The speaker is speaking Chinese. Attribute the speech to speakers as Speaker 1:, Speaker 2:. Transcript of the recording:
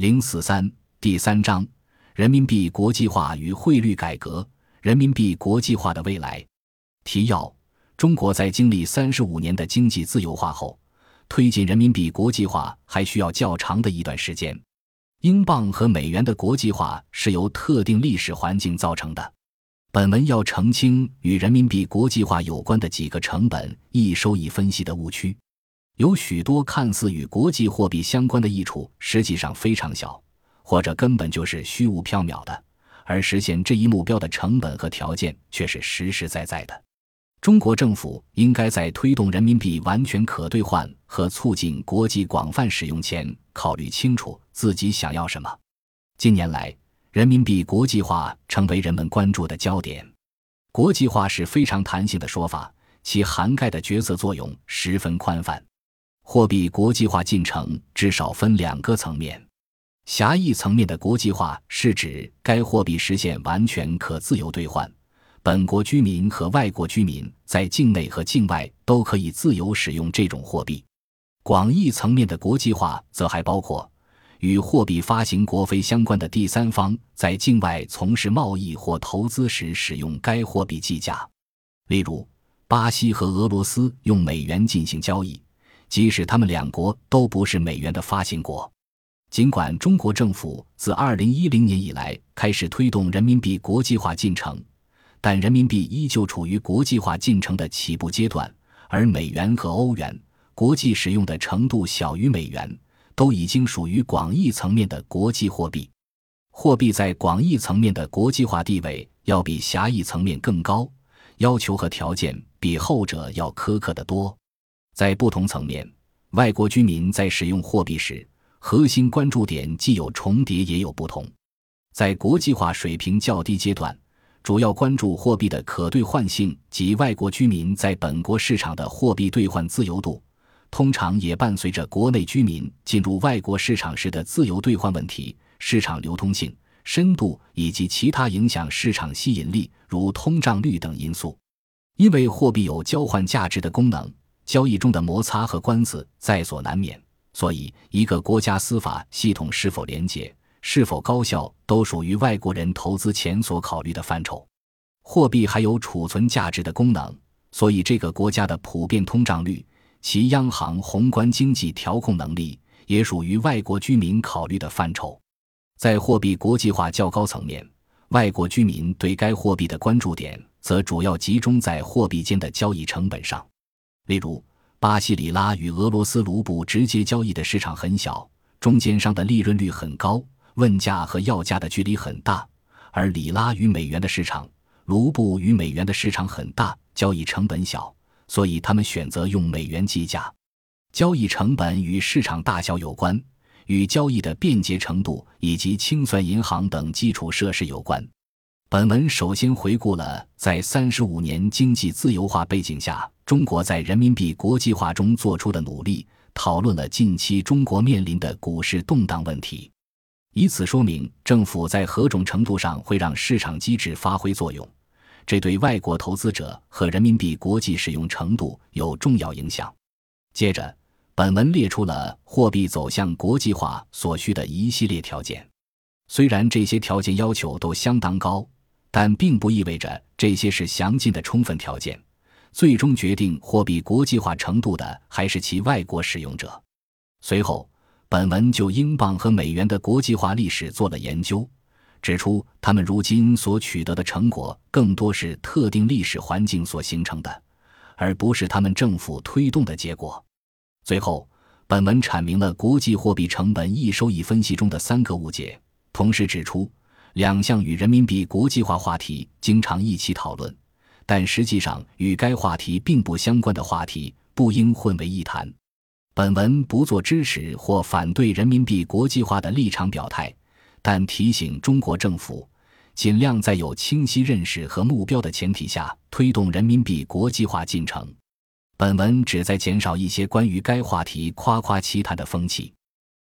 Speaker 1: 零四三第三章：人民币国际化与汇率改革。人民币国际化的未来。提要：中国在经历三十五年的经济自由化后，推进人民币国际化还需要较长的一段时间。英镑和美元的国际化是由特定历史环境造成的。本文要澄清与人民币国际化有关的几个成本易收益分析的误区。有许多看似与国际货币相关的益处，实际上非常小，或者根本就是虚无缥缈的；而实现这一目标的成本和条件却是实实在在的。中国政府应该在推动人民币完全可兑换和促进国际广泛使用前，考虑清楚自己想要什么。近年来，人民币国际化成为人们关注的焦点。国际化是非常弹性的说法，其涵盖的角色作用十分宽泛。货币国际化进程至少分两个层面：狭义层面的国际化是指该货币实现完全可自由兑换，本国居民和外国居民在境内和境外都可以自由使用这种货币；广义层面的国际化则还包括与货币发行国非相关的第三方在境外从事贸易或投资时使用该货币计价，例如巴西和俄罗斯用美元进行交易。即使他们两国都不是美元的发行国，尽管中国政府自二零一零年以来开始推动人民币国际化进程，但人民币依旧处于国际化进程的起步阶段，而美元和欧元国际使用的程度小于美元，都已经属于广义层面的国际货币。货币在广义层面的国际化地位要比狭义层面更高，要求和条件比后者要苛刻得多。在不同层面，外国居民在使用货币时，核心关注点既有重叠也有不同。在国际化水平较低阶段，主要关注货币的可兑换性及外国居民在本国市场的货币兑换自由度，通常也伴随着国内居民进入外国市场时的自由兑换问题、市场流通性深度以及其他影响市场吸引力，如通胀率等因素。因为货币有交换价值的功能。交易中的摩擦和官司在所难免，所以一个国家司法系统是否廉洁、是否高效，都属于外国人投资前所考虑的范畴。货币还有储存价值的功能，所以这个国家的普遍通胀率、其央行宏观经济调控能力，也属于外国居民考虑的范畴。在货币国际化较高层面，外国居民对该货币的关注点则主要集中在货币间的交易成本上。例如，巴西里拉与俄罗斯卢布直接交易的市场很小，中间商的利润率很高，问价和要价的距离很大；而里拉与美元的市场，卢布与美元的市场很大，交易成本小，所以他们选择用美元计价。交易成本与市场大小有关，与交易的便捷程度以及清算银行等基础设施有关。本文首先回顾了在三十五年经济自由化背景下，中国在人民币国际化中做出的努力，讨论了近期中国面临的股市动荡问题，以此说明政府在何种程度上会让市场机制发挥作用，这对外国投资者和人民币国际使用程度有重要影响。接着，本文列出了货币走向国际化所需的一系列条件，虽然这些条件要求都相当高。但并不意味着这些是详尽的充分条件。最终决定货币国际化程度的还是其外国使用者。随后，本文就英镑和美元的国际化历史做了研究，指出他们如今所取得的成果更多是特定历史环境所形成的，而不是他们政府推动的结果。最后，本文阐明了国际货币成本易收益分析中的三个误解，同时指出。两项与人民币国际化话题经常一起讨论，但实际上与该话题并不相关的话题不应混为一谈。本文不做支持或反对人民币国际化的立场表态，但提醒中国政府尽量在有清晰认识和目标的前提下推动人民币国际化进程。本文旨在减少一些关于该话题夸夸其谈的风气。